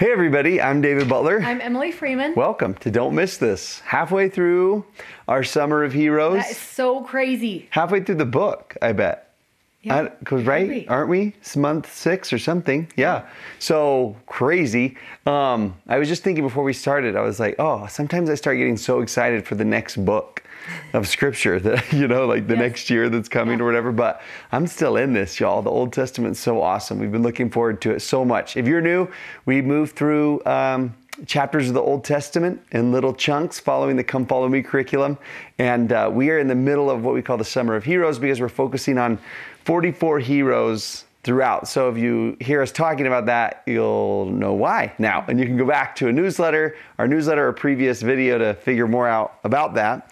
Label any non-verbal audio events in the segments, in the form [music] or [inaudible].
Hey, everybody. I'm David Butler. I'm Emily Freeman. Welcome to Don't Miss This. Halfway through our Summer of Heroes. That is so crazy. Halfway through the book, I bet. Yeah, Cause right, aren't we? It's month six or something. Yeah. So crazy. Um, I was just thinking before we started, I was like, oh, sometimes I start getting so excited for the next book of scripture that, [laughs] you know, like the Yes. next year that's coming Yeah. or whatever. But I'm still in this, y'all. The Old Testament's so awesome. We've been looking forward to it so much. If you're new, we move through um, chapters of the Old Testament in little chunks following the Come Follow Me curriculum. And uh, we are in the middle of what we call the Summer of Heroes because we're focusing on 44 heroes throughout. So if you hear us talking about that, you'll know why now. And you can go back to a newsletter, our newsletter, or previous video to figure more out about that.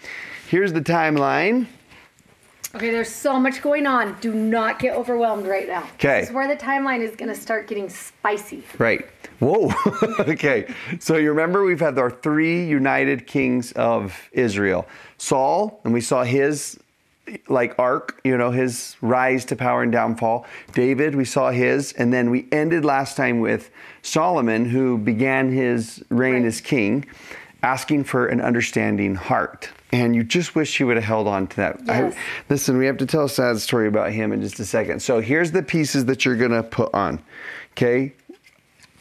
Here's the timeline. Okay, there's so much going on. Do not get overwhelmed right now. Okay. This is where the timeline is going to start getting spicy. Right. Whoa. [laughs] okay. So you remember we've had our three united kings of Israel Saul, and we saw his like arc, you know, his rise to power and downfall. David, we saw his, and then we ended last time with Solomon, who began his reign Right. as king, asking for an understanding heart. And you just wish he would have held on to that. Yes. listen, we have to tell a sad story about him in just a second. So here's the pieces that you're going to put on. Okay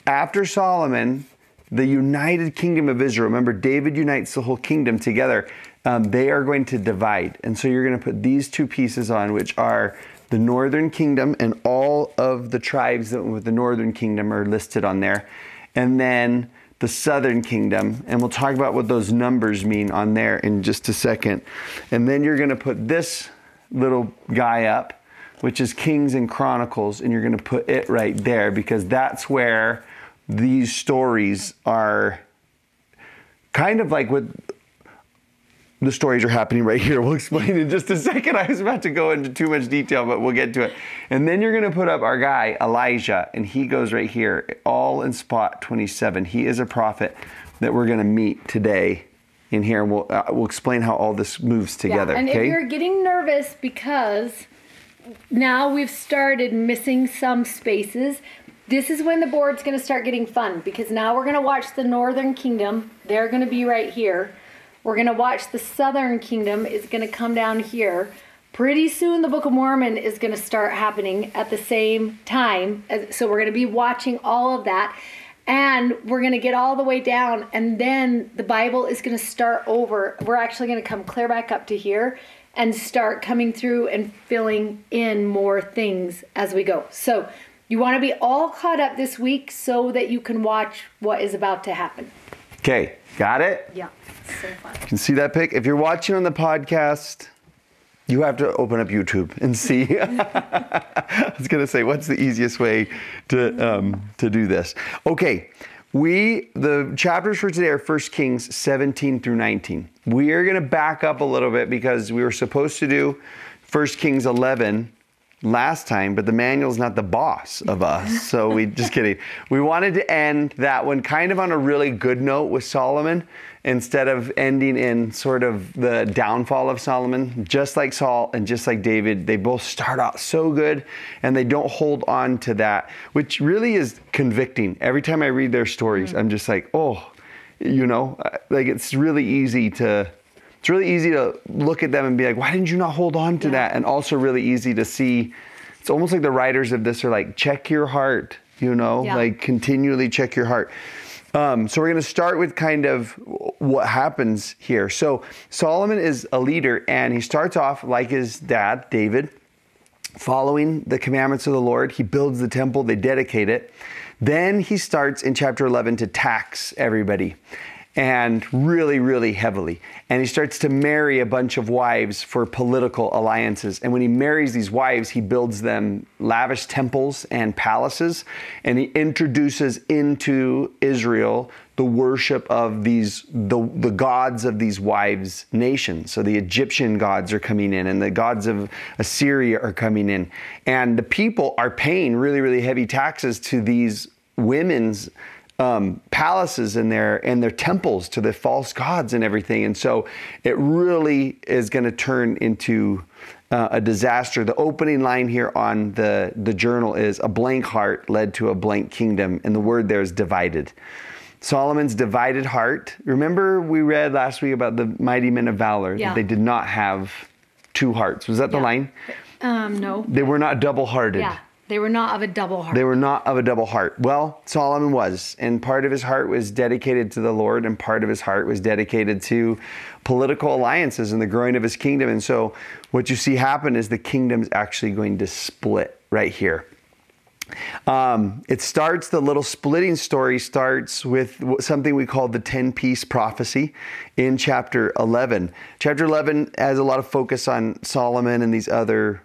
after Solomon, the united kingdom of Israel, remember, David unites the whole kingdom together. Um, they are going to divide. And so you're going to put these two pieces on, which are the northern kingdom, and all of the tribes that with the northern kingdom are listed on there. And then the southern kingdom. And we'll talk about what those numbers mean on there in just a second. And then you're going to put this little guy up which is Kings and Chronicles, and you're going to put it right there because that's where these stories are kind of like what the stories are happening right here. [laughs] We'll explain in just a second. I was about to go into too much detail, but we'll get to it. And then you're going to put up our guy, Elijah, and he goes right here, all in spot 27. He is a prophet that we're going to meet today in here, and we'll, uh, we'll explain how all this moves together. Yeah, and okay? if you're getting nervous because now we've started missing some spaces, this is when the board's going to start getting fun because now we're going to watch the Northern Kingdom. They're going to be right here. We're going to watch the Southern Kingdom is going to come down here. Pretty soon, the Book of Mormon is going to start happening at the same time. So, we're going to be watching all of that. And we're going to get all the way down. And then the Bible is going to start over. We're actually going to come clear back up to here and start coming through and filling in more things as we go. So, you want to be all caught up this week so that you can watch what is about to happen. Okay, got it? Yeah, so fun. You can see that pic. If you're watching on the podcast, you have to open up YouTube and see. [laughs] I was going to say, what's the easiest way to um, to do this? Okay, we the chapters for today are 1 Kings 17 through 19. We are going to back up a little bit because we were supposed to do 1 Kings 11 last time, but the manual's not the boss of us. [laughs] So we just kidding. We wanted to end that one kind of on a really good note with Solomon instead of ending in sort of the downfall of Solomon. Just like Saul and just like David, they both start out so good and they don't hold on to that, which really is convicting. Every time I read their stories, mm. I'm just like, oh, you know, like it's really easy to it's really easy to look at them and be like, why didn't you not hold on to Yeah. that? And also really easy to see. It's almost like the writers of this are like, check your heart, you know, Yeah. like continually check your heart. Um, so we're going to start with kind of what happens here. So Solomon is a leader, and he starts off like his dad, David, following the commandments of the Lord. He builds the temple, they dedicate it. Then he starts in chapter 11 to tax everybody and really, really heavily. And he starts to marry a bunch of wives for political alliances. And when he marries these wives, he builds them lavish temples and palaces. And he introduces into Israel the worship of these the, the gods of these wives nations so the egyptian gods are coming in and the gods of assyria are coming in and the people are paying really really heavy taxes to these women's um, palaces and their and their temples to the false gods and everything and so it really is going to turn into uh, a disaster. The opening line here on the, the journal is a blank heart led to a blank kingdom, and the word there is divided. Solomon's divided heart. Remember, we read last week about the mighty men of valor, Yeah. that they did not have two hearts. Was that the Yeah. line? Um, no. They were not double hearted. Yeah. They were not of a double heart. They were not of a double heart. Well, Solomon was, and part of his heart was dedicated to the Lord, and part of his heart was dedicated to political alliances and the growing of his kingdom. And so, what you see happen is the kingdom's actually going to split right here. Um, it starts, the little splitting story starts with something we call the 10 piece prophecy in chapter 11. Chapter 11 has a lot of focus on Solomon and these other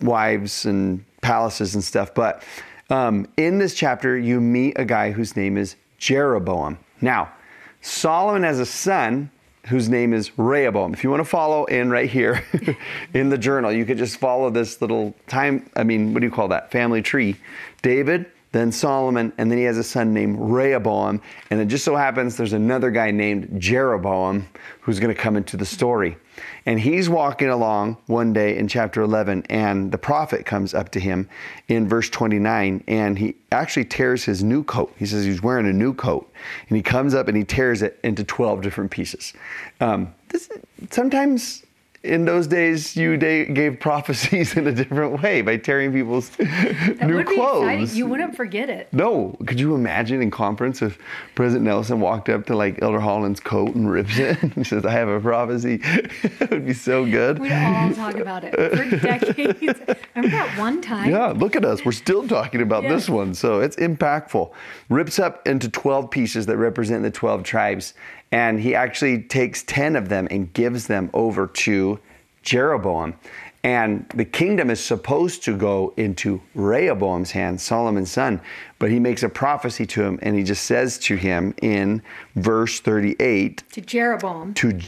wives and palaces and stuff. But um, in this chapter, you meet a guy whose name is Jeroboam. Now, Solomon has a son whose name is Rehoboam. If you want to follow in right here [laughs] in the journal, you could just follow this little time. I mean, what do you call that? Family tree. David, then Solomon, and then he has a son named Rehoboam. And it just so happens there's another guy named Jeroboam who's going to come into the story. And he's walking along one day in chapter 11, and the prophet comes up to him in verse 29, and he actually tears his new coat. He says he's wearing a new coat, and he comes up and he tears it into 12 different pieces. Um, this, sometimes in those days, you da- gave prophecies [laughs] in a different way by tearing people's [laughs] new clothes. exciting. You wouldn't forget it. No, could you imagine in conference if President Nelson walked up to like Elder Holland's coat and rips it [laughs] and says, "I have a prophecy." it would be so good. We'd all talk about it for decades. Remember that one time? Yeah, look at us. We're still talking about Yeah. this one. So it's impactful. Rips up into 12 pieces that represent the 12 tribes. And he actually takes 10 of them and gives them over to Jeroboam. And the kingdom is supposed to go into Rehoboam's hands, Solomon's son. But he makes a prophecy to him and he just says to him in verse 38 To Jeroboam. to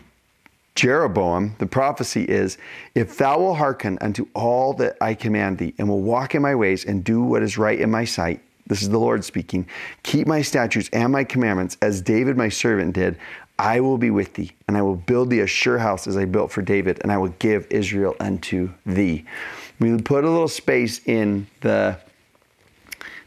Jeroboam, the prophecy is, If thou wilt hearken unto all that I command thee, and will walk in my ways, and do what is right in my sight, this is the Lord speaking, keep my statutes and my commandments, as David my servant did, I will be with thee, and I will build thee a sure house as I built for David, and I will give Israel unto thee. We put a little space in the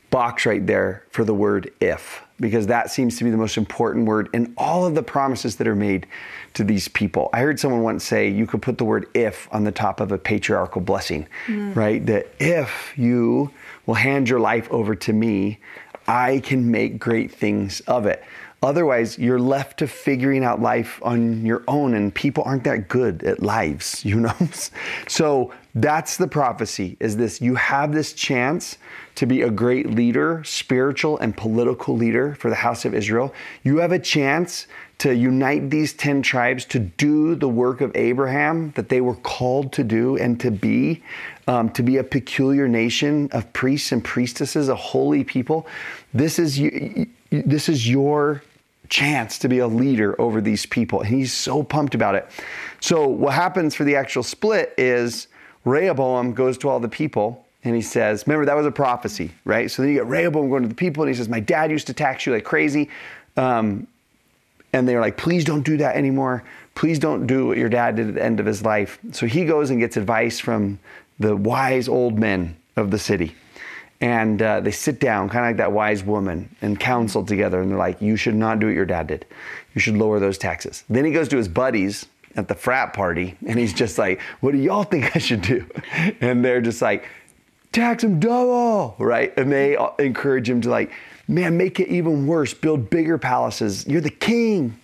box right there for the word if, because that seems to be the most important word in all of the promises that are made to these people. I heard someone once say you could put the word if on the top of a patriarchal blessing, mm. right? That if you will hand your life over to me, I can make great things of it. Otherwise, you're left to figuring out life on your own, and people aren't that good at lives, [laughs] you know? so that's the prophecy is this you have this chance to be a great leader, spiritual and political leader for the house of Israel. You have a chance to unite these 10 tribes to do the work of Abraham that they were called to do and to be, um, to be a peculiar nation of priests and priestesses, a holy people. This is this is your chance to be a leader over these people. And he's so pumped about it. So what happens for the actual split is Rehoboam goes to all the people and he says, remember that was a prophecy, right? So then you get Rehoboam going to the people and he says, my dad used to tax you like crazy. Um, and they're like, please don't do that anymore. Please don't do what your dad did at the end of his life. So he goes and gets advice from the wise old men of the city. And uh, they sit down, kind of like that wise woman, and counsel together. And they're like, you should not do what your dad did. You should lower those taxes. Then he goes to his buddies at the frat party, and he's just like, what do y'all think I should do? And they're just like, tax him double, right? And they encourage him to like, man, make it even worse, build bigger palaces. You're the king.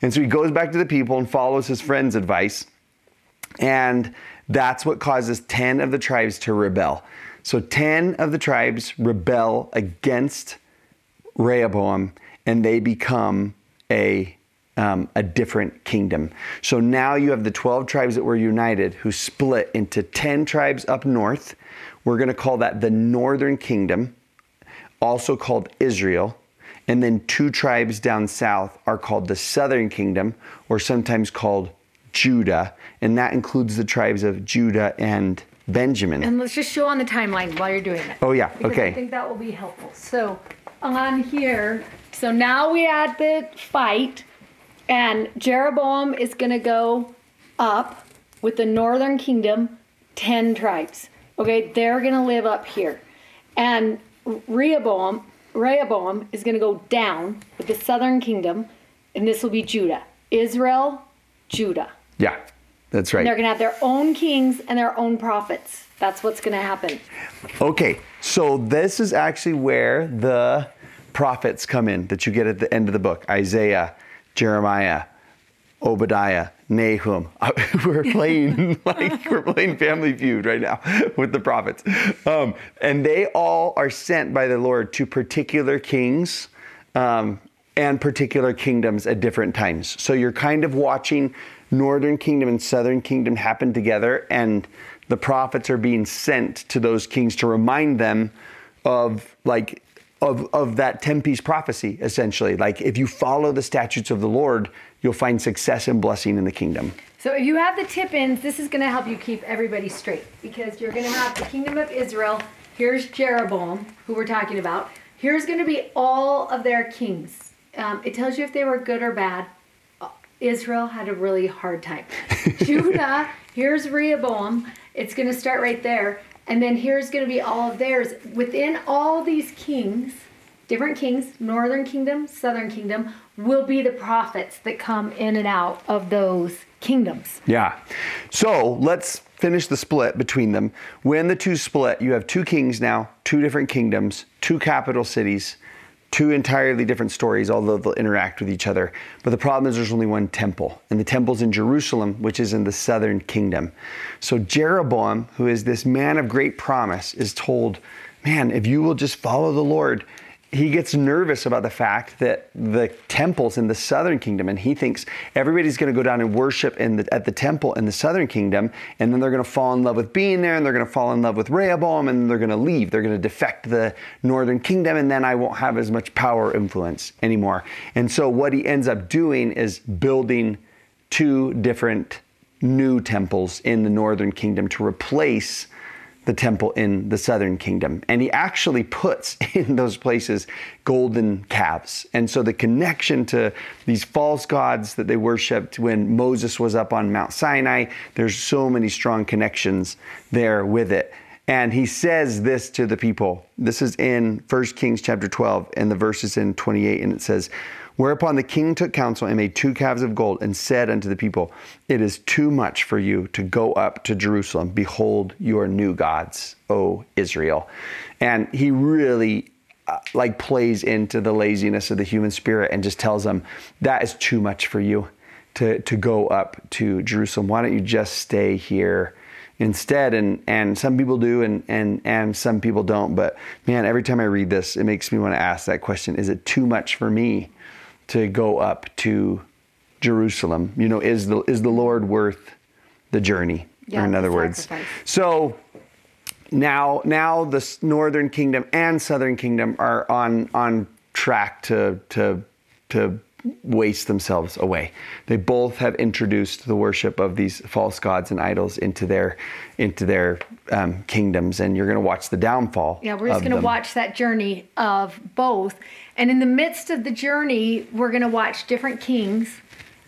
And so he goes back to the people and follows his friend's advice. And that's what causes 10 of the tribes to rebel. So 10 of the tribes rebel against Rehoboam and they become a um, a different kingdom. So now you have the 12 tribes that were united who split into 10 tribes up north. We're going to call that the northern kingdom, also called Israel. And then two tribes down south are called the southern kingdom, or sometimes called Judah. And that includes the tribes of Judah and Benjamin. And let's just show on the timeline while you're doing it. Oh, yeah, okay. I think that will be helpful. So on here, so now we had the fight, and Jeroboam is going to go up with the northern kingdom, 10 tribes. Okay, they're going to live up here. And Rehoboam, Rehoboam is going to go down with the southern kingdom, and this will be Judah. Israel, Judah. yeah, that's right. They're going to have their own kings and their own prophets. That's what's going to happen. Okay, so this is actually where the prophets come in that you get at the end of the book Isaiah, Jeremiah, Obadiah, Nahum. [laughs] we're [laughs] playing like we're playing Family Feud right now with the prophets, um, and they all are sent by the Lord to particular kings. Um, and particular kingdoms at different times. So you're kind of watching northern kingdom and southern kingdom happen together, and the prophets are being sent to those kings to remind them of like of of that 10 piece prophecy essentially like if you follow the statutes of the lord you'll find success and blessing in the kingdom So if you have the tip ins, this is going to help you keep everybody straight because you're going to have the kingdom of Israel. Here's Jeroboam, who we're talking about. Here's going to be all of their kings. Um, it tells you if they were good or bad. Israel had a really hard time. [laughs] Judah, here's Rehoboam. It's going to start right there. And then here's going to be all of theirs. Within all these kings, different kings, northern kingdom, southern kingdom, will be the prophets that come in and out of those kingdoms. yeah so let's finish the split between them when the two split you have two kings now two different kingdoms two capital cities two entirely different stories, although they'll interact with each other. But the problem is there's only one temple, and the temple's in Jerusalem, which is in the southern kingdom. So Jeroboam, who is this man of great promise, is told, Man, if you will just follow the Lord, he gets nervous about the fact that the temple's in the southern kingdom and he thinks everybody's going to go down and worship in the, at the temple in the southern kingdom and then they're going to fall in love with being there and they're going to fall in love with rehoboam and they're going to leave. They're going to defect the northern kingdom and then i won't have as much power influence anymore. And so what he ends up doing is building two different new temples in the northern kingdom to replace the temple in the southern kingdom. And he actually puts [laughs] in those places golden calves. And so the connection to these false gods that they worshiped when Moses was up on Mount Sinai, there's so many strong connections there with it. And he says this to the people. This is in 1 Kings chapter 12, and the verse is in 28, and it says, Whereupon the king took counsel and made two calves of gold and said unto the people, It is too much for you to go up to Jerusalem. Behold your new gods, O Israel. And he really uh, like plays into the laziness of the human spirit and just tells them, That is too much for you to, to go up to Jerusalem. Why don't you just stay here? instead and and some people do and and and some people don't but man every time i read this it makes me want to ask that question is it too much for me to go up to jerusalem. You know is the is the lord worth the journey Yeah, or in other words? so now now the northern kingdom and southern kingdom are on on track to to to waste themselves away they both have introduced the worship of these false gods and idols into their into their um, kingdoms and you're going to watch the downfall Yeah, we're just going to watch that journey of both. And in the midst of the journey, we're going to watch different kings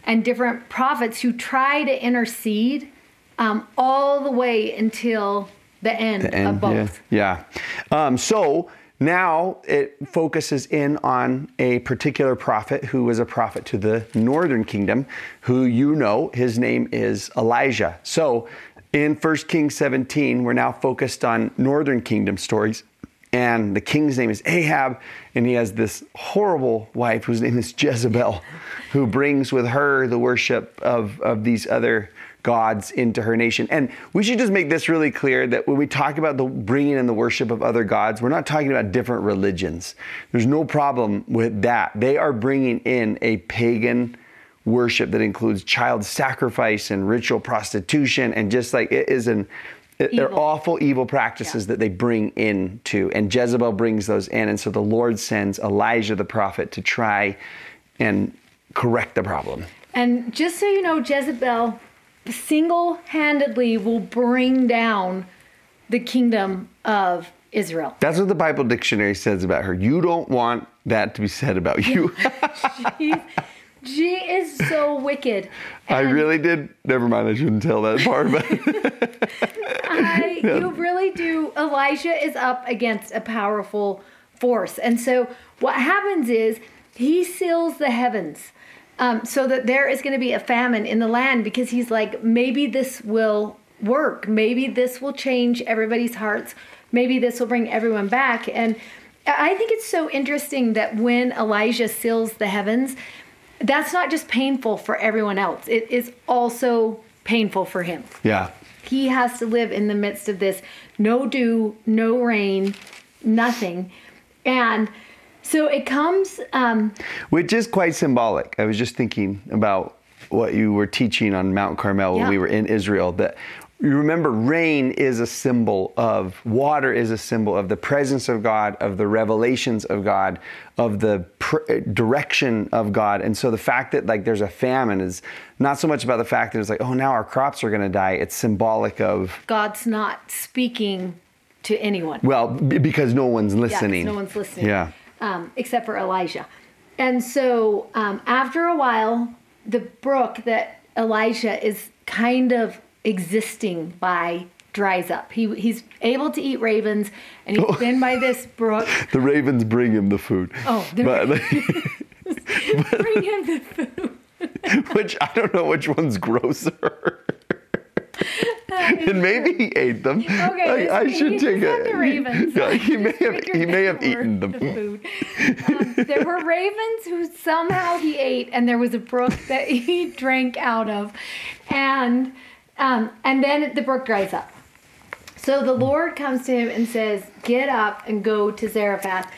and different prophets who try to intercede um, all the way until the end, And of both. Yeah. yeah. Um, so now it focuses in on a particular prophet who was a prophet to the northern kingdom, who you know, his name is Elijah. So in 1 Kings 17, we're now focused on northern kingdom stories. And the king's name is Ahab, and he has this horrible wife whose name is Jezebel, who brings with her the worship of, of these other gods into her nation. And we should just make this really clear that when we talk about the bringing in the worship of other gods, we're not talking about different religions. There's no problem with that. They are bringing in a pagan worship that includes child sacrifice and ritual prostitution and just like it is an they're awful evil practices Yeah. that they bring in into and jezebel brings those in and so the lord sends elijah the prophet to try and correct the problem And just so you know, Jezebel single handedly will bring down the kingdom of Israel. that's what the bible dictionary says about her you don't want that to be said about you [laughs] she is so wicked. i really did never mind i shouldn't tell that part but [laughs] I, you really do. Elijah is up against a powerful force. And so what happens is he seals the heavens um, so that there is going to be a famine in the land because he's like, maybe this will work. Maybe this will change everybody's hearts. Maybe this will bring everyone back. And I think it's so interesting that when Elijah seals the heavens, that's not just painful for everyone else, it is also painful for him yeah he has to live in the midst of this no dew, no rain, nothing. And so it comes, um, which is quite symbolic. I was just thinking about what you were teaching on Mount Carmel when Yeah. we were in Israel. That you remember, rain is a symbol of water, is a symbol of the presence of God, of the revelations of God, of the pr- direction of God. And so the fact that like there's a famine is not so much about the fact that it's like, oh, now our crops are going to die. It's symbolic of God's not speaking to anyone. well, b- because no one's Yeah, listening. no one's listening. Yeah. Um, except for Elijah. And so um, after a while, the brook that Elijah is kind of existing by dries up. He, he's able to eat ravens, and he's been by this brook. [laughs] The ravens bring him the food. Oh, the but, [laughs] [laughs] Bring him the food. which I don't know which one's grosser. And maybe he ate them. Okay, I, I should take a. the ravens. [laughs] Yeah, he may have. He may have eaten them. the food. Um, there were ravens who somehow he ate, and there was a brook that [laughs] he drank out of, and um, and then the brook dries up. So the Lord comes to him and says, "Get up and go to Zarephath,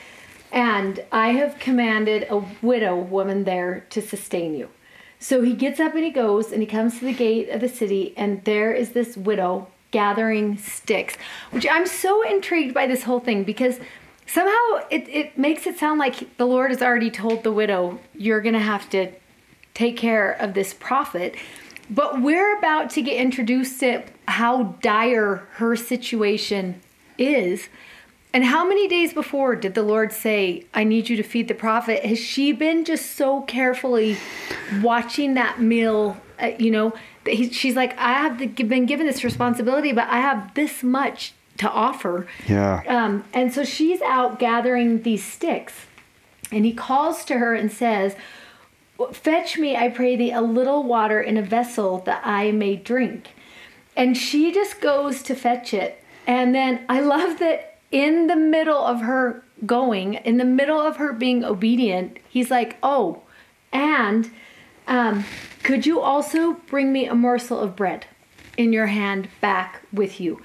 and I have commanded a widow woman there to sustain you." So he gets up and he goes and he comes to the gate of the city, and there is this widow gathering sticks, which I'm so intrigued by this whole thing because somehow it, it makes it sound like the Lord has already told the widow, You're going to have to take care of this prophet. But we're about to get introduced to how dire her situation is. And how many days before did the Lord say, I need you to feed the prophet? Has she been just so carefully watching that meal? Uh, you know, that he, she's like, I have the, been given this responsibility, but I have this much to offer. Yeah. Um, and so she's out gathering these sticks. And he calls to her and says, Fetch me, I pray thee, a little water in a vessel that I may drink. And she just goes to fetch it. And then I love that in the middle of her going, in the middle of her being obedient, he's like, Oh, and um, could you also bring me a morsel of bread in your hand back with you?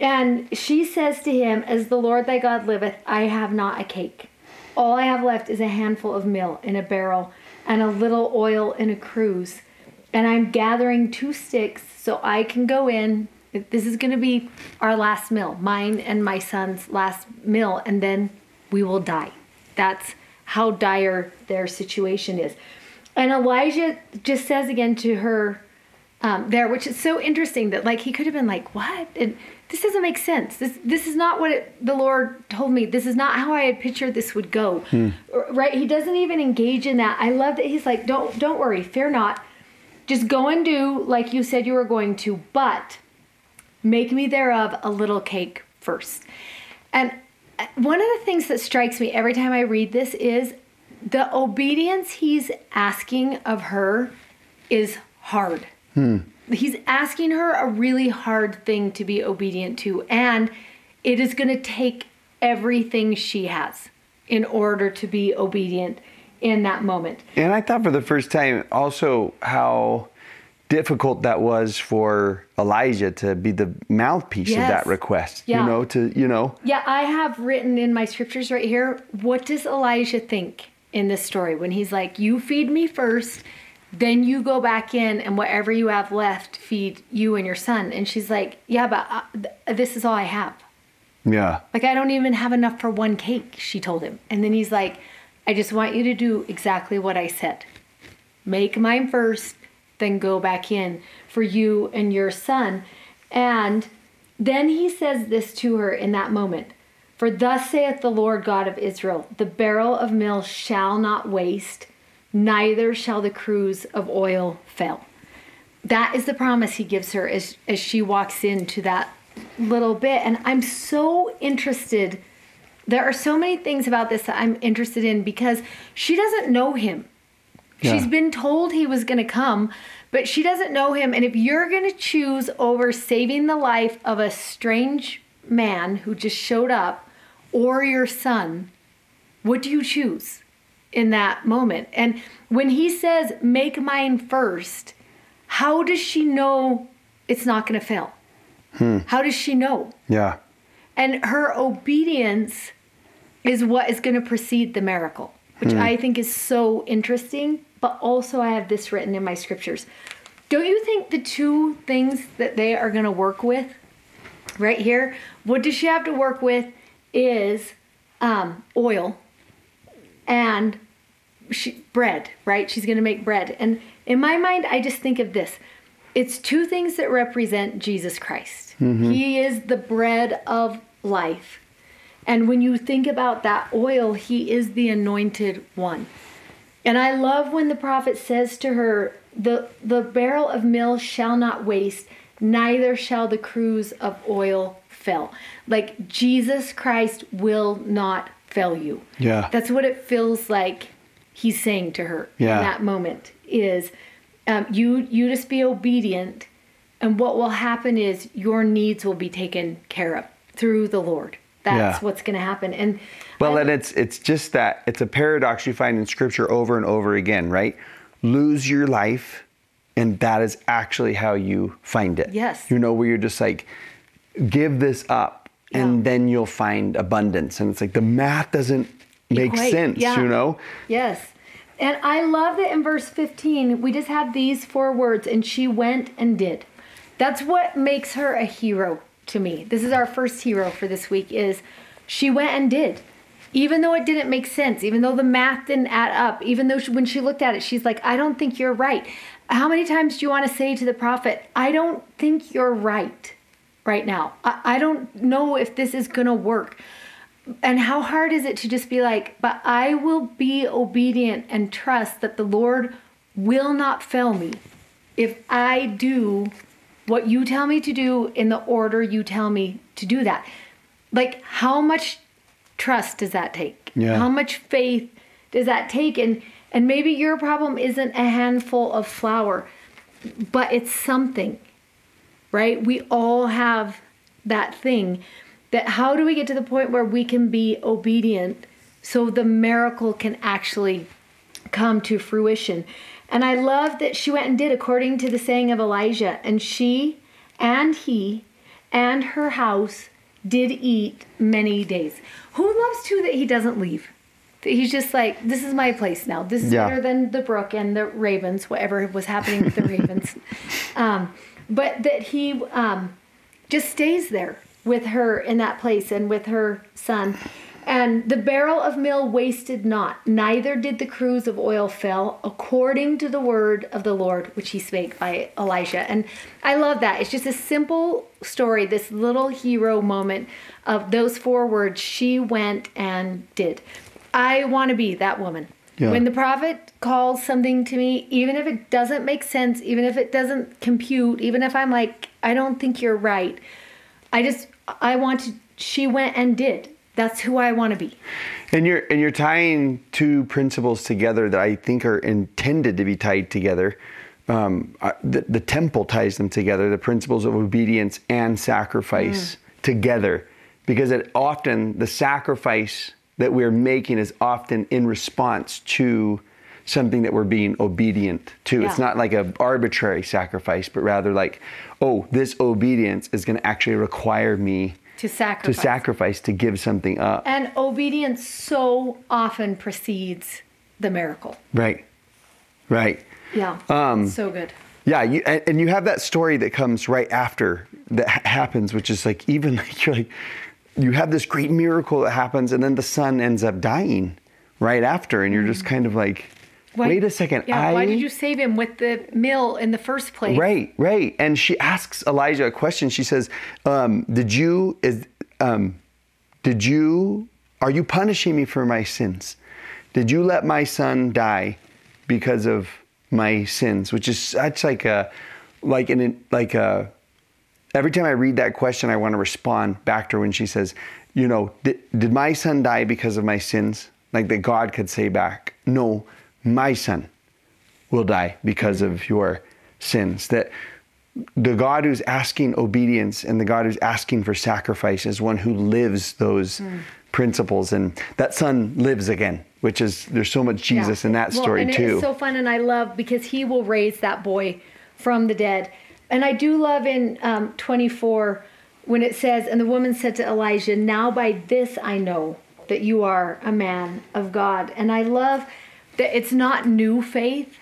And she says to him, As the Lord thy God liveth, I have not a cake. All I have left is a handful of meal in a barrel and a little oil in a cruse. And I'm gathering two sticks so I can go in. This is going to be our last meal, mine and my son's last meal, and then we will die. That's how dire their situation is. And Elijah just says again to her, um, there, which is so interesting that like he could have been like, "What?" And this doesn't make sense. This this is not what it, the Lord told me. This is not how I had pictured this would go. Or- Right? He doesn't even engage in that. I love that he's like, "Don't don't worry, fear not. Just go and do like you said you were going to, but make me thereof a little cake first. And uh, one of the things that strikes me every time I read this is the obedience he's asking of her is hard. He's asking her a really hard thing to be obedient to, and it is going to take everything she has in order to be obedient in that moment. And I thought for the first time also how difficult that was for Elijah to be the mouthpiece of that request. Yeah. You know, to you know. Yeah, I have written in my scriptures right here. What does Elijah think in this story when he's like, "You feed me first, then you go back in and whatever you have left, feed you and your son. And she's like, yeah, but uh, th- this is all I have. Yeah. Like, I don't even have enough for one cake, she told him. And then he's like, I just want you to do exactly what I said. Make mine first, then go back in for you and your son. And then he says this to her in that moment For thus saith the Lord God of Israel, the barrel of meal shall not waste, neither shall the cruse of oil fail. That is the promise he gives her as, as she walks into that little bit. And I'm so interested. There are so many things about this that I'm interested in because she doesn't know him. Yeah. She's been told he was going to come, but she doesn't know him. And if you're going to choose over saving the life of a strange man who just showed up or your son, what do you choose in that moment? And when he says, make mine first, how does she know it's not going to fail? Hmm. How does she know? Yeah. And her obedience is what is going to precede the miracle, which hmm. I think is so interesting. But also, I have this written in my scriptures. Don't you think the two things that they are going to work with right here, what does she have to work with is um, oil and she, bread, right? She's going to make bread. And in my mind, I just think of this it's two things that represent Jesus Christ. He is the bread of life. And when you think about that oil, he is the anointed one. And I love when the prophet says to her, the, the barrel of meal shall not waste, neither shall the cruse of oil fail. Like Jesus Christ will not fail you. Yeah. That's what it feels like he's saying to her Yeah. in that moment is um, you you just be obedient and what will happen is your needs will be taken care of through the Lord. That's Yeah. what's going to happen. And Well, I- and it's it's just that it's a paradox you find in scripture over and over again, right? Lose your life, and that is actually how you find it. Yes. You know, where you're just like, give this up, and then you'll find abundance. And it's like the math doesn't make Equate, sense, yeah. you know? Yes. And I love that in verse 15, we just have these four words, and she went and did. That's what makes her a hero to me. This is our first hero for this week is she went and did. Even though it didn't make sense, even though the math didn't add up, even though she, when she looked at it, she's like, I don't think you're right. How many times do you want to say to the prophet, I don't think you're right right now? I, I don't know if this is going to work and how hard is it to just be like, but I will be obedient and trust that the Lord will not fail me if I do what you tell me to do in the order you tell me to do that. Like, how much trust does that take? Yeah. How much faith does that take? And and maybe your problem isn't a handful of flour, but it's something right? We all have that thing that how do we get to the point where we can be obedient so the miracle can actually come to fruition? And I love that she went and did according to the saying of Elijah, and she and he and her house did eat many days. Who loves too that he doesn't leave? That He's just like, this is my place now. This is Yeah. better than the brook and the ravens, whatever was happening with the [laughs] ravens. Um, but that he um, just stays there with her in that place and with her son. And the barrel of meal wasted not, neither did the cruse of oil fail, according to the word of the Lord, which he spake by Elijah. And I love that. It's just a simple story, this little hero moment of those four words she went and did. I want to be that woman. Yeah. When the prophet calls something to me, even if it doesn't make sense, even if it doesn't compute, even if I'm like, I don't think you're right, I just, I want to, she went and did. That's who I want to be. And you're and you're tying two principles together that I think are intended to be tied together. Um, uh, the, the temple ties them together, the principles of obedience and sacrifice together, because it often the sacrifice that we're making is often in response to something that we're being obedient to. It's not like a arbitrary sacrifice, but rather like, oh, this obedience is going to actually require me To to sacrifice. sacrifice to give something up. and obedience so often precedes the miracle. Right. Right. Yeah. Um, so good. Yeah, you, and, and you have that story that comes right after that ha- happens, which is like even [laughs] like you're like you have this great miracle that happens, and then the son ends up dying right after, and you're just kind of like, Why- wait a second, Yeah. I Why did you save him with the mill in the first place? Right, right. And she asks Elijah a question. She says, um, "Did you is um, did you are you punishing me for my sins? Did you let my son die because of my sins?" Which is such like a like an like a every time I read that question, I want to respond back to her when she says, "You know, did, did my son die because of my sins?" Like that God could say back, "No, my son." will die because of your sins. That the God who's asking obedience and the God who's asking for sacrifice is one who lives those principles. And that son lives again, which is, there's so much Jesus Yeah. in that Well, story and too. It's so fun, and I love because he will raise that boy from the dead. And I do love in um, 24 when it says, And the woman said to Elijah, Now by this I know that you are a man of God. And I love that it's not new faith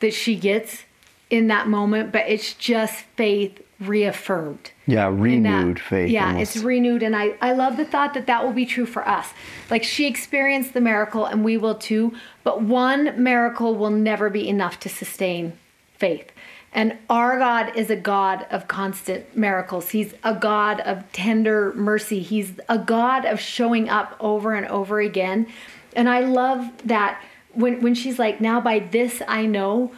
that she gets in that moment, but it's just faith reaffirmed. yeah, that- renewed faith. Yeah, almost. it's renewed, and I I love the thought that that will be true for us. Like she experienced the miracle, and we will too. But one miracle will never be enough to sustain faith. And our God is a God of constant miracles. He's a God of tender mercy. He's a God of showing up over and over again. And I love that when when she's like, "Now by this I know."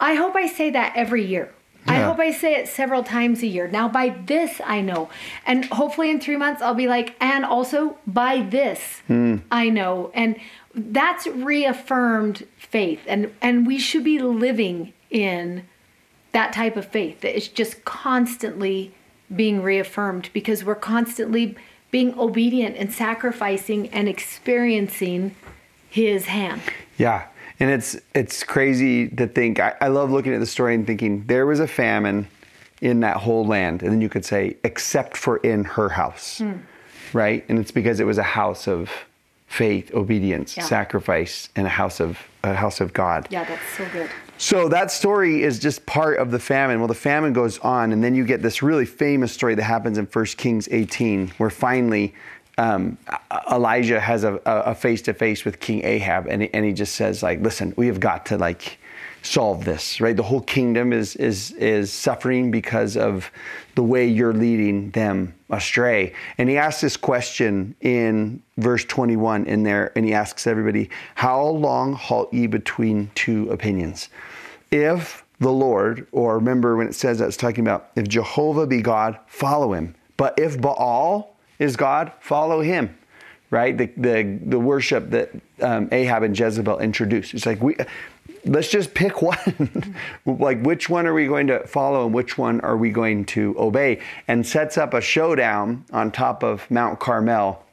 I hope I say that every year. I hope I say it several times a year. Now, by this, I know. And hopefully, in three months, I'll be like, and also by this, hmm. I know. And that's reaffirmed faith. And, and we should be living in that type of faith that is just constantly being reaffirmed because we're constantly being obedient and sacrificing and experiencing His hand. Yeah, and it's it's crazy to think. I, I love looking at the story and thinking there was a famine in that whole land, and then you could say, except for in her house, Hmm. right? And it's because it was a house of faith, obedience, Yeah. sacrifice, and a house of a house of God. Yeah, that's so good. So that story is just part of the famine. Well, the famine goes on, and then you get this really famous story that happens in 1 Kings 18, where finally um, Elijah has a face to face with King Ahab, and he, and he just says, like, "Listen, we have got to like solve this, right? The whole kingdom is is is suffering because of the way you're leading them astray." And he asks this question in verse 21 in there, and he asks everybody, "How long halt ye between two opinions?" If the Lord, or remember when it says that it's talking about if Jehovah be God, follow him. But if Baal is God, follow him. Right? The the, the worship that um, Ahab and Jezebel introduced. It's like we let's just pick [laughs] one. like which one are we going to follow and which one are we going to obey? And sets up a showdown on top of Mount Carmel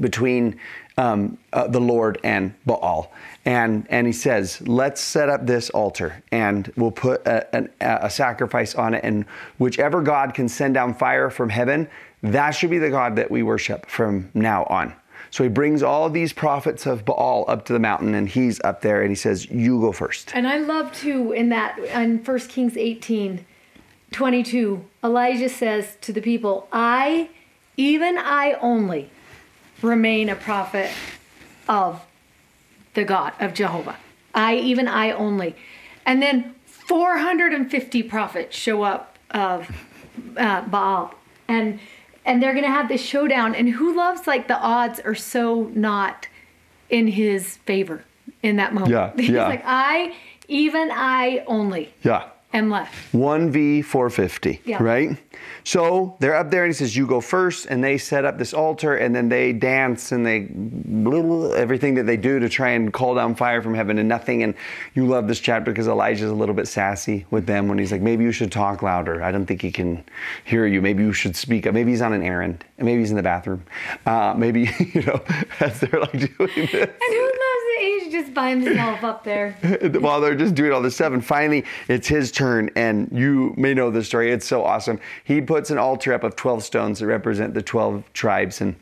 between um, uh, the Lord and Baal. And, and he says, let's set up this altar and we'll put a, an- a sacrifice on it. And whichever God can send down fire from heaven, that should be the God that we worship from now on. So he brings all these prophets of Baal up to the mountain and he's up there and he says, You go first. And I love too in that in 1 Kings 18, 22, Elijah says to the people, I, even I only, remain a prophet of the God of Jehovah. I, even I only. And then 450 prophets show up of uh, Baal. And and they're gonna have this showdown. And who loves like the odds are so not in his favor in that moment. Yeah, [laughs] He's yeah. like, I, even I only Yeah. Am left. 1v 450 Yeah. right? So they're up there and he says you go first and they set up this altar and then they dance and they blah, [laughs] blah, everything that they do to try and call down fire from heaven and nothing. And you love this chapter because elijah's a little bit sassy with them when he's like maybe you should talk louder. I don't think he can hear you. Maybe you should speak up. Maybe he's on an errand. Maybe he's in the bathroom. Uh, maybe [laughs] you know [laughs] as they're like doing this. And who it? He's just by himself up there. [laughs] while they're just doing all this stuff. And finally, it's his turn. And you may know the story. It's so awesome. He puts an altar up of 12 stones that represent the 12 tribes. And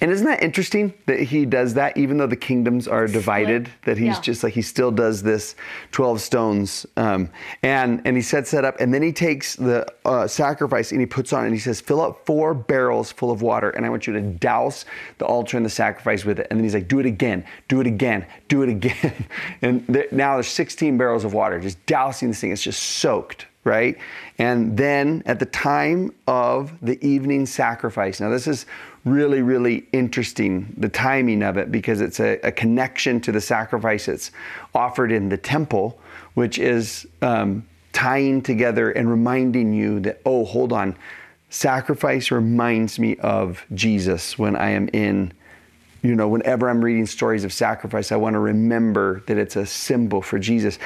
And isn't that interesting that he does that, even though the kingdoms are divided? Split. That he's Yeah. just like he still does this twelve stones, um, and and he sets that up, and then he takes the uh, sacrifice and he puts on, and he says, "Fill up four barrels full of water, and I want you to douse the altar and the sacrifice with it." And then he's like, "Do it again, do it again, do it again," [laughs] and there, now there's 16 barrels of water, just dousing this thing. It's just soaked right? And then at the time of the evening sacrifice, now this is really, really interesting, the timing of it, because it's a, a connection to the sacrifice that's offered in the temple, which is um, tying together and reminding you that, oh, hold on, sacrifice reminds me of Jesus when I am in you know, whenever I'm reading stories of sacrifice, I want to remember that it's a symbol for Jesus.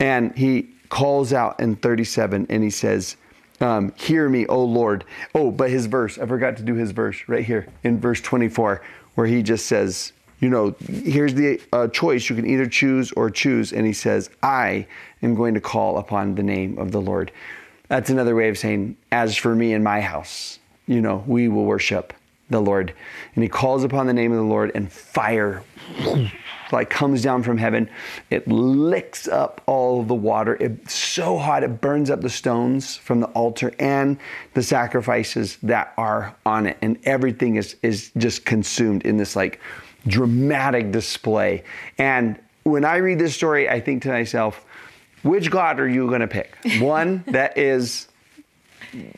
And he calls out in 37 and he says, um, Hear me, O Lord. Oh, but his verse, I forgot to do his verse right here in verse 24, where he just says, You know, here's the uh, choice. You can either choose or choose. And he says, I am going to call upon the name of the Lord. That's another way of saying, As for me and my house, you know, we will worship the Lord. And he calls upon the name of the Lord, and fire like comes down from heaven. It licks up all the water. It's so hot it burns up the stones from the altar and the sacrifices that are on it. And everything is, is just consumed in this like dramatic display. And when I read this story, I think to myself, which God are you going to pick? One that is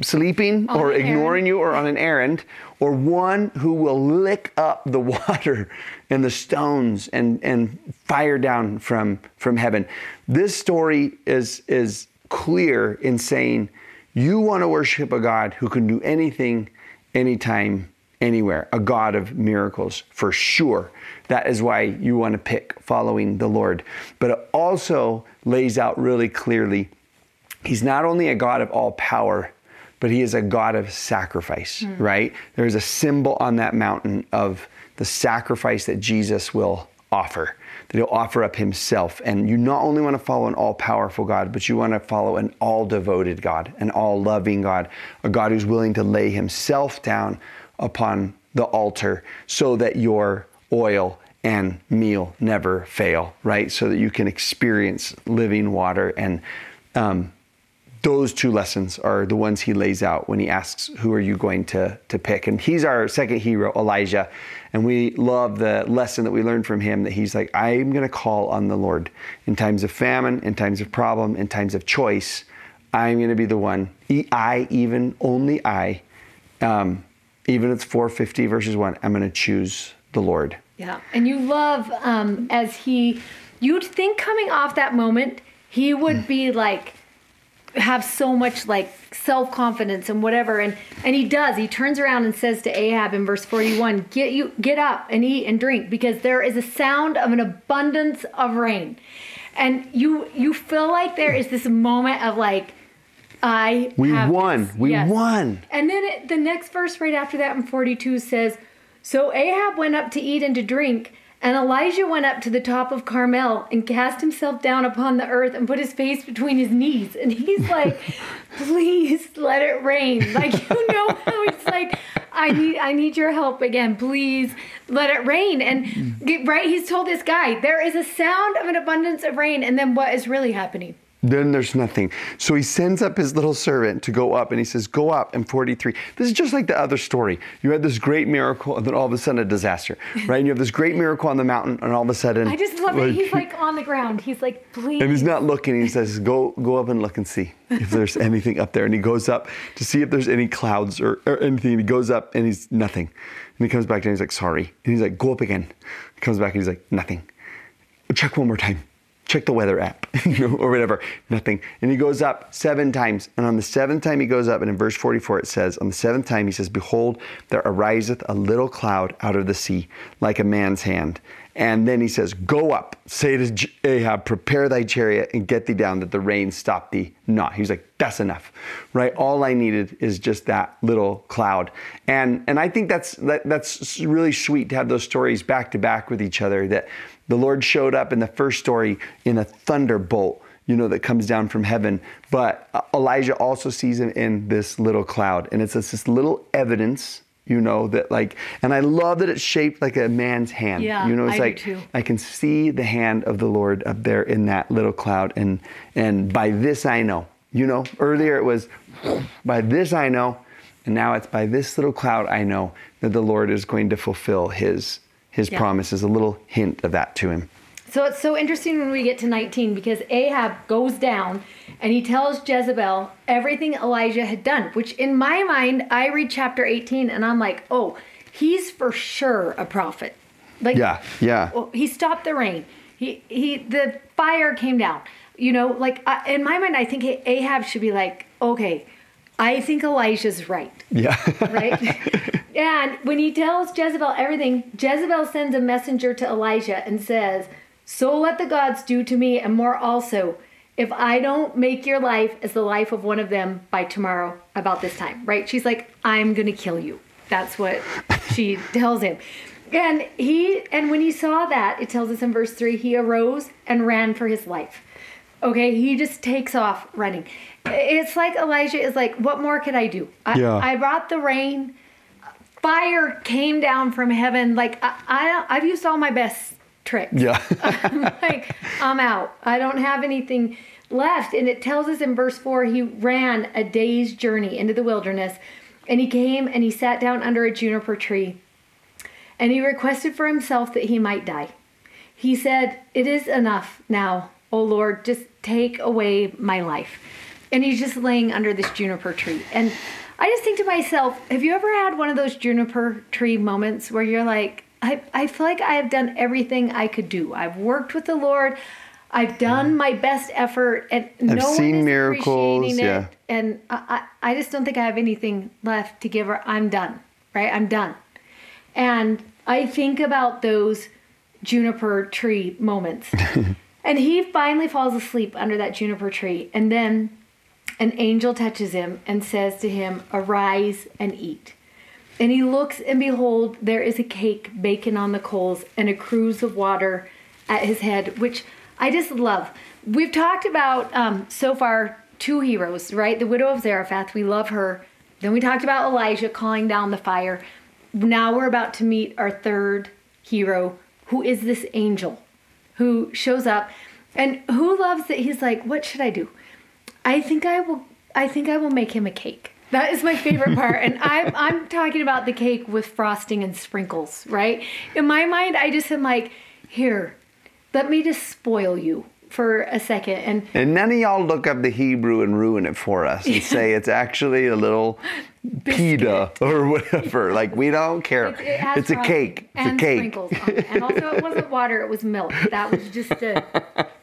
sleeping On or ignoring errand. you or on an errand, or one who will lick up the [laughs] water and the stones and, and fire down from, from heaven. This story is, is clear in saying you want to worship a God who can do anything, anytime, anywhere, a God of miracles for sure. That is why you want to pick following the Lord. But it also lays out really clearly He's not only a God of all power, but he is a God of sacrifice, right? There's a symbol on that mountain of the sacrifice that Jesus will offer, that he'll offer up himself. And you not only want to follow an all powerful God, but you want to follow an all devoted God, an all loving God, a God who's willing to lay himself down upon the altar so that your oil and meal never fail, right? So that you can experience living water and um, those two lessons are the ones he lays out when he asks, Who are you going to, to pick? And he's our second hero, Elijah. And we love the lesson that we learned from him that he's like, I'm going to call on the Lord in times of famine, in times of problem, in times of choice. I'm going to be the one. I, even, only I, um, even if it's 450 verses 1, I'm going to choose the Lord. Yeah, and you love um, as he, you'd think coming off that moment, he would be like, have so much like self confidence and whatever, and and he does. He turns around and says to Ahab in verse forty one, "Get you get up and eat and drink, because there is a sound of an abundance of rain," and you you feel like there is this moment of like. I We have won. this. We won. And then it, the next verse right after that in 42 says, So Ahab went up to eat and to drink, and Elijah went up to the top of Carmel and cast himself down upon the earth and put his face between his knees. And he's [laughs] like, Please let it rain. Like [laughs] you know how he's like, I need I need your help again. Please let it rain. And mm. get- right, he's told this guy, there is a sound of an abundance of rain, and then what is really happening? Then there's nothing. So he sends up his little servant to go up and he says, Go up in 43. This is just like the other story. You had this great miracle and then all of a sudden a disaster, [laughs] right? And you have this great miracle on the mountain and all of a sudden. I just love it. He's like on the ground. He's like, please. [laughs] And he's not looking. He says, "Go, go up and look and see if there's [laughs] anything up there." And he goes up to see if there's any clouds or, or anything. And he goes up and he's nothing. And he comes back and he's like, "Sorry." And he's like, "Go up again." He comes back and he's like, "Nothing." Check one more time. Check the weather app, [laughs] you know, or whatever. Nothing. And he goes up seven times. And on the seventh time he goes up, and in verse 44 it says, On the seventh time he says, Behold, there ariseth a little cloud out of the sea, like a man's hand. And then he says, Go up, say to Ahab, prepare thy chariot and get thee down, that the rain stop thee not. He's like, That's enough, right? All I needed is just that little cloud. And and I think that's that, that's really sweet to have those stories back to back with each other. That the Lord showed up in the first story in a thunderbolt, you know, that comes down from heaven. But Elijah also sees him in this little cloud. And it's just this little evidence You know that like, and I love that it's shaped like a man's hand. Yeah, you know, it's I like. I can see the hand of the Lord up there in that little cloud, and and by this I know. You know, earlier it was by this I know, and now it's by this little cloud I know that the Lord is going to fulfill His His Yeah. promises. A little hint of that to him. So it's so interesting when we get to 19 because Ahab goes down and he tells Jezebel everything Elijah had done, which in my mind, I read chapter 18 and I'm like, oh, he's for sure a prophet. Like, Yeah, yeah. well, he stopped the rain. He, he, the fire came down. You know, like I, in my mind, I think Ahab should be like, okay, I think Elijah's right Yeah. right? [laughs] and when he tells Jezebel everything, Jezebel sends a messenger to Elijah and says, So let the gods do to me and more also, if I don't make your life as the life of one of them by tomorrow about this time, right? She's like, I'm going to kill you. That's what she tells him. And he and when he saw that, it tells us in verse 3, he arose and ran for his life. Okay, he just takes off running. It's like Elijah is like, what more could I do? I, Yeah. I brought the rain. Fire came down from heaven. Like I, I I've used all my best tricks. yeah. [laughs] like I'm out. I don't have anything left. And it tells us in verse four, he ran a day's journey into the wilderness, and he came and he sat down under a juniper tree, and he requested for himself that he might die. He said, "It is enough now, O Lord. Just take away my life." And he's just laying under this juniper tree, and. I just think to myself, have you ever had one of those juniper tree moments where you're like, I, I feel like I have done everything I could do. I've worked with the Lord. I've done my best effort, and no one seen is miracles, appreciating yeah. it. And I, I I just don't think I have anything left to give her. I'm done, right? I'm done. And I think about those juniper tree moments. [laughs] and he finally falls asleep under that juniper tree, and then an angel touches him and says to him, Arise and eat. And he looks, and behold, there is a cake baking on the coals and a cruse of water at his head, which I just love. We've talked about um, so far two heroes, right? The widow of Zarephath, we love her. Then we talked about Elijah calling down the fire. Now we're about to meet our third hero, who is this angel who shows up and who loves that he's like, What should I do? I think I will. I think I will make him a cake. That is my favorite part, and [laughs] I'm I'm talking about the cake with frosting and sprinkles, right? In my mind, I just am like, here, let me just spoil you for a second, and And none of y'all look up the Hebrew and ruin it for us and say it's actually a little pita or whatever. Like we don't care. it, it it's a cake. It's and a cake. sprinkles on it. and also it wasn't water; it was milk. That was just a,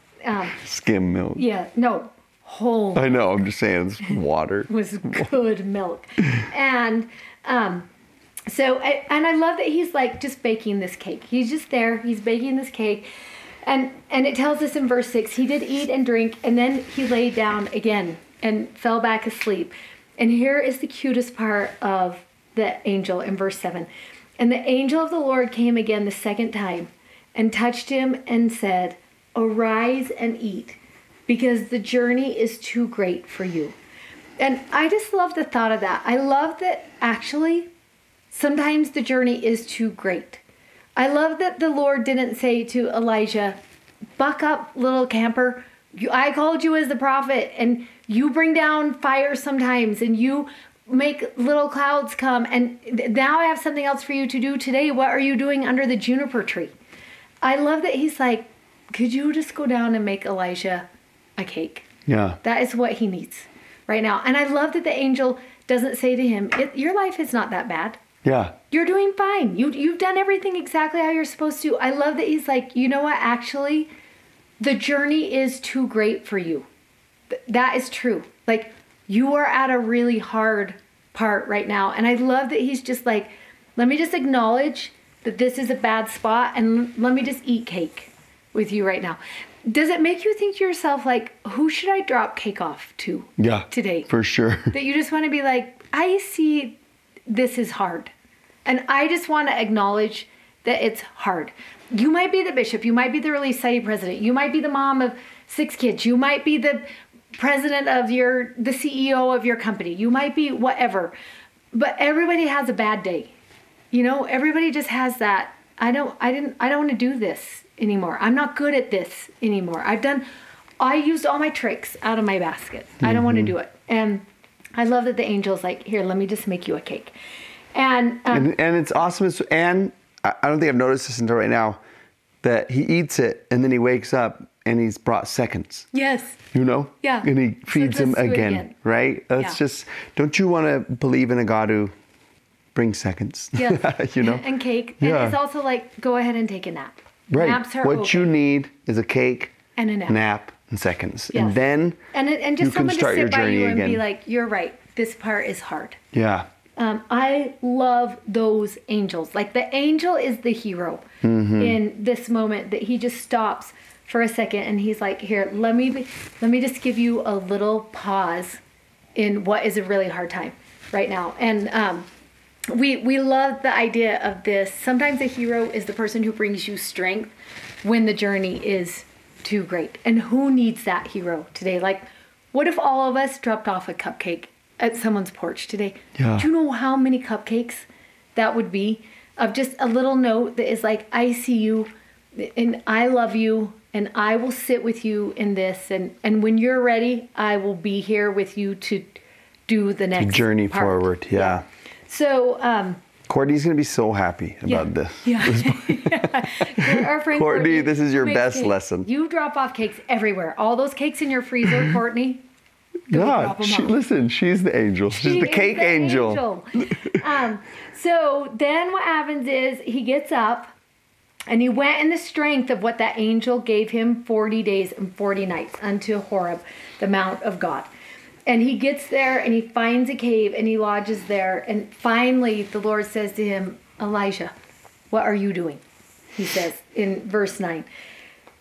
[laughs] um, Skim milk. yeah, no, whole I know. I'm just saying it's water. [laughs] was good milk. And um, so, I- and I love that he's like just baking this cake. He's just there. He's baking this cake. And, and it tells us in verse 6 he did eat and drink, and then he lay down again and fell back asleep. And here is the cutest part of the angel in verse 7. And the angel of the Lord came again the second time and touched him and said, Arise and eat, because the journey is too great for you. And I just love the thought of that. I love that actually sometimes the journey is too great. I love that the Lord didn't say to Elijah, Buck up, little camper. I called you as the prophet, and you bring down fire sometimes, and you make little clouds come. And now I have something else for you to do today. What are you doing under the juniper tree? I love that he's like, Could you just go down and make Elijah a cake? Yeah. That is what he needs right now. And I love that the angel doesn't say to him, it, Your life is not that bad. Yeah. You're doing fine. You, you've done everything exactly how you're supposed to. I love that he's like, You know what? Actually, the journey is too great for you. Th- that is true. Like, you are at a really hard part right now. And I love that he's just like, Let me just acknowledge that this is a bad spot and let me just eat cake with you right now. Does it make you think to yourself, like, who should I drop cake off to Yeah. today? For sure. [laughs] that you just want to be like, I see this is hard. And I just want to acknowledge that it's hard. You might be the bishop, you might be the relief society president, you might be the mom of six kids, you might be the president of your the CEO of your company, you might be whatever. but everybody has a bad day. You know, everybody just has that. I don't. I didn't. I don't want to do this anymore. I'm not good at this anymore. I've done. I used all my tricks out of my basket. I don't want to do it. And I love that the angel's like, here, let me just make you a cake. And, um, And, and it's awesome. And I don't think I've noticed this until right now that he eats it and then he wakes up and he's brought seconds. yes, You know? Yeah. And he feeds let's him again, again. right? That's Yeah. just, don't you want to believe in a God who brings seconds? yeah, [laughs] you know? and cake. Yeah. And it's also like, go ahead and take a nap. Right. What okay. you need is a cake, And a nap. nap and seconds. Yes. And then and and just you can someone to start sit your by journey you and again. be like, you're right. This part is hard. yeah. Um, I love those angels. Like the angel is the hero Mm-hmm. in this moment that he just stops for a second and he's like, "Here, let me be, let me just give you a little pause in what is a really hard time right now." And um, we we love the idea of this. Sometimes a hero is the person who brings you strength when the journey is too great. And who needs that hero today? Like, what if all of us dropped off a cupcake at someone's porch today? Yeah. Do you know how many cupcakes that would be? Of just a little note that is like, I see you and I love you and I will sit with you in this and and when you're ready, I will be here with you to do the next Journey part. forward. Yeah. So, um Courtney's going to be so happy about this. [laughs] [laughs] yeah. Our friend Courtney, this is your best cakes. lesson. You drop off cakes everywhere. All those cakes in your freezer, [clears throat] Courtney. go Yeah, drop 'em she, listen, she's the angel. She's She the cake the angel. [laughs] um, so then what happens is he gets up and he went in the strength of what that angel gave him 40 days and 40 nights unto Horeb, the Mount of God. And he gets there and he finds a cave and he lodges there. And finally, the Lord says to him, Elijah, what are you doing? He says in verse 9.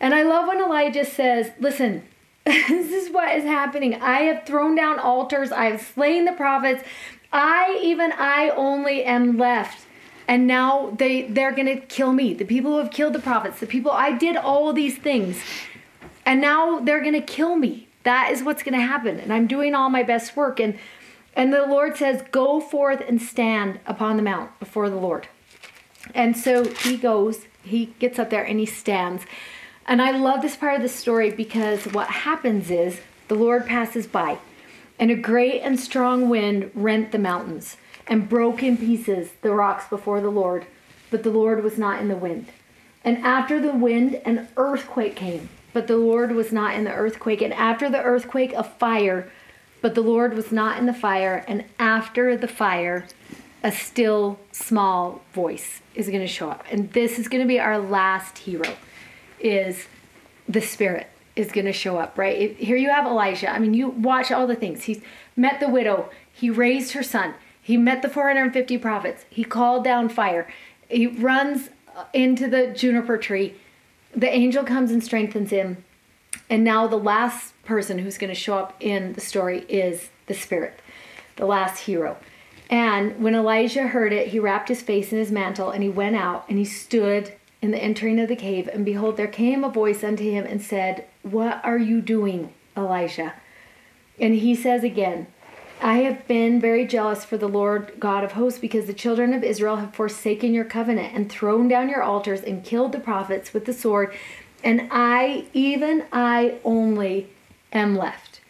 And I love when Elijah says, Listen, [laughs] this is what is happening. I have thrown down altars, I have slain the prophets. I, even I only am left. And now they, they're going to kill me. The people who have killed the prophets, the people, I did all these things. And now they're going to kill me. That is what's going to happen. And I'm doing all my best work. And, and the Lord says, Go forth and stand upon the mount before the Lord. And so he goes, he gets up there and he stands. And I love this part of the story because what happens is the Lord passes by, and a great and strong wind rent the mountains and broke in pieces the rocks before the Lord. But the Lord was not in the wind. And after the wind, an earthquake came, but the Lord was not in the earthquake. And after the earthquake, a fire, but the Lord was not in the fire. And after the fire, a still small voice is going to show up. And this is going to be our last hero is the spirit is going to show up, right? It- here you have Elijah. I mean, you watch all the things. He's met the widow, he raised her son, he met the 450 prophets, he called down fire, he runs into the juniper tree. The angel comes and strengthens him. And now the last person who's going to show up in the story is the spirit, the last hero. And when Elijah heard it, he wrapped his face in his mantle and he went out and he stood in the entering of the cave. And behold, there came a voice unto him and said, What are you doing, Elijah? And he says again, I have been very jealous for the Lord God of hosts because the children of Israel have forsaken your covenant and thrown down your altars and killed the prophets with the sword. And I, even I only, am left.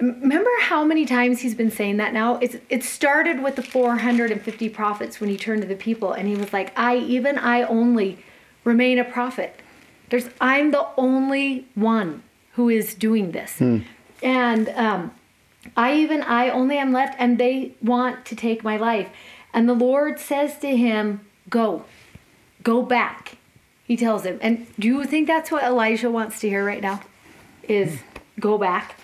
Remember how many times he's been saying that now? It's, it started with the 450 prophets when he turned to the people and he was like, I, even I only, remain a prophet. There's, I'm the only one who is doing this. And um, I, even I only am left, and they want to take my life. And the Lord says to him, Go, go back. He tells him. And do you think that's what Elijah wants to hear right now? Is go back.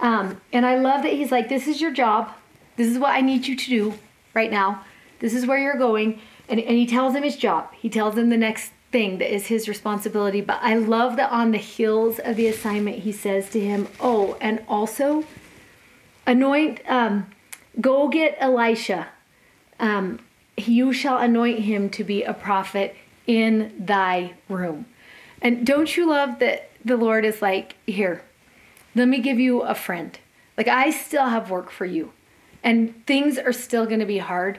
Um, and I love that he's like, This is your job. This is what I need you to do right now. This is where you're going. And, and he tells him his job. He tells him the next thing that is his responsibility. But I love that on the heels of the assignment, he says to him, Oh, and also anoint, um, go get Elisha. Um, you shall anoint him to be a prophet in thy room. And don't you love that the Lord is like, Here, let me give you a friend. Like, I still have work for you. and things are still going to be hard.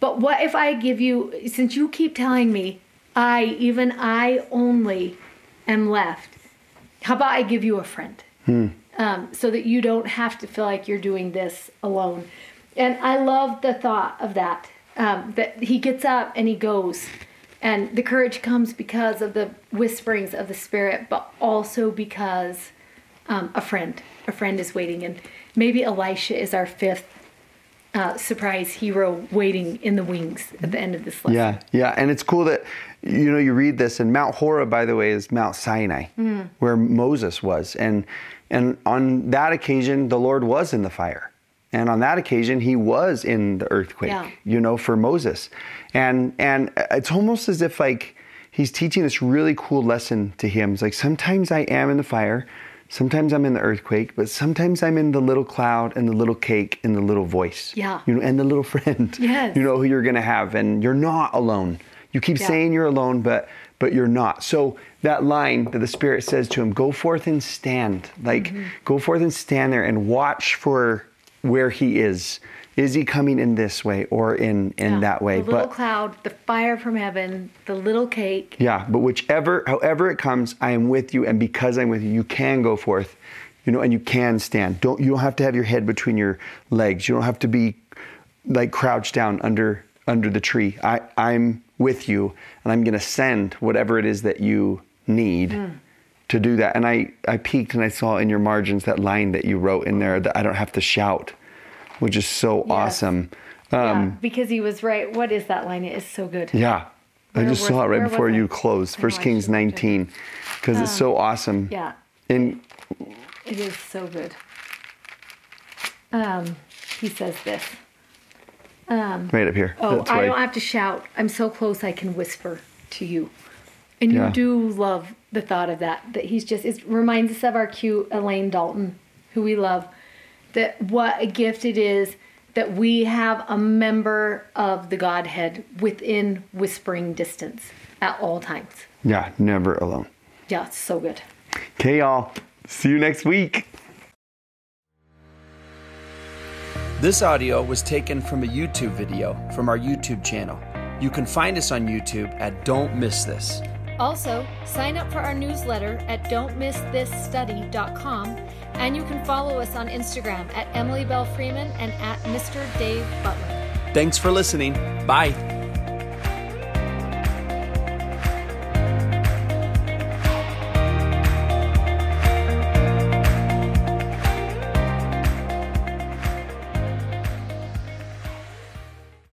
But what if I give you, since you keep telling me, I, even I only am left, how about I give you a friend? Um, so that you don't have to feel like you're doing this alone. And I love the thought of that. Um, that he gets up and he goes. And the courage comes because of the whisperings of the Spirit, but also because um, a friend, a friend is waiting. And maybe Elisha is our fifth uh, surprise hero waiting in the wings at the end of this lesson. Yeah, yeah, and it's cool that you know you read this, and Mount Horeb, by the way, is Mount Sinai, where Moses was, and and on that occasion, the Lord was in the fire, and on that occasion, He was in the earthquake. Yeah. You know, for Moses, and and it's almost as if like He's teaching this really cool lesson to him. It's like sometimes I am in the fire. Sometimes I'm in the earthquake, but sometimes I'm in the little cloud and the little cake and the little voice. Yeah. You know, and the little [laughs] friend. Yes. You know who you're going to have, and you're not alone. You keep Yeah. saying you're alone, but but you're not. So that line that the Spirit says to him, "Go forth and stand." Like, Mm-hmm. go forth and stand there and watch for where he is. Is he coming in this way or in in Yeah. that way? The little but cloud, the fire from heaven, the little cake. yeah, but whichever, however it comes, I am with you, and because I'm with you, you can go forth, you know, and you can stand. Don't you don't have to have your head between your legs. You don't have to be like crouched down under under the tree. I I'm with you, and I'm going to send whatever it is that you need. To do that, and I, I peeked and I saw in your margins that line that you wrote in there that I don't have to shout, which is so Yes. awesome. yeah, Um, because he was right. What is that line? It is so good. yeah. I just was- saw it right before you closed. First Kings should have it. 19. Because it's so awesome. Yeah, And it is so good. Um, he says this. Um, right up here. oh, That's I right. don't have to shout. I'm so close I can whisper to you. And you Yeah. do love the thought of that. That he's just, it reminds us of our cute Elaine Dalton, who we love. That what a gift it is that we have a member of the Godhead within whispering distance at all times. yeah, never alone. Yeah, it's so good. Okay, y'all. See you next week. This audio was taken from a YouTube video from our YouTube channel. You can find us on YouTube at Don't Miss This. Also, sign up for our newsletter at don'tmissthisstudy.com and you can follow us on Instagram at Emily Belle Freeman and at Mr. Dave Butler. Thanks for listening. Bye.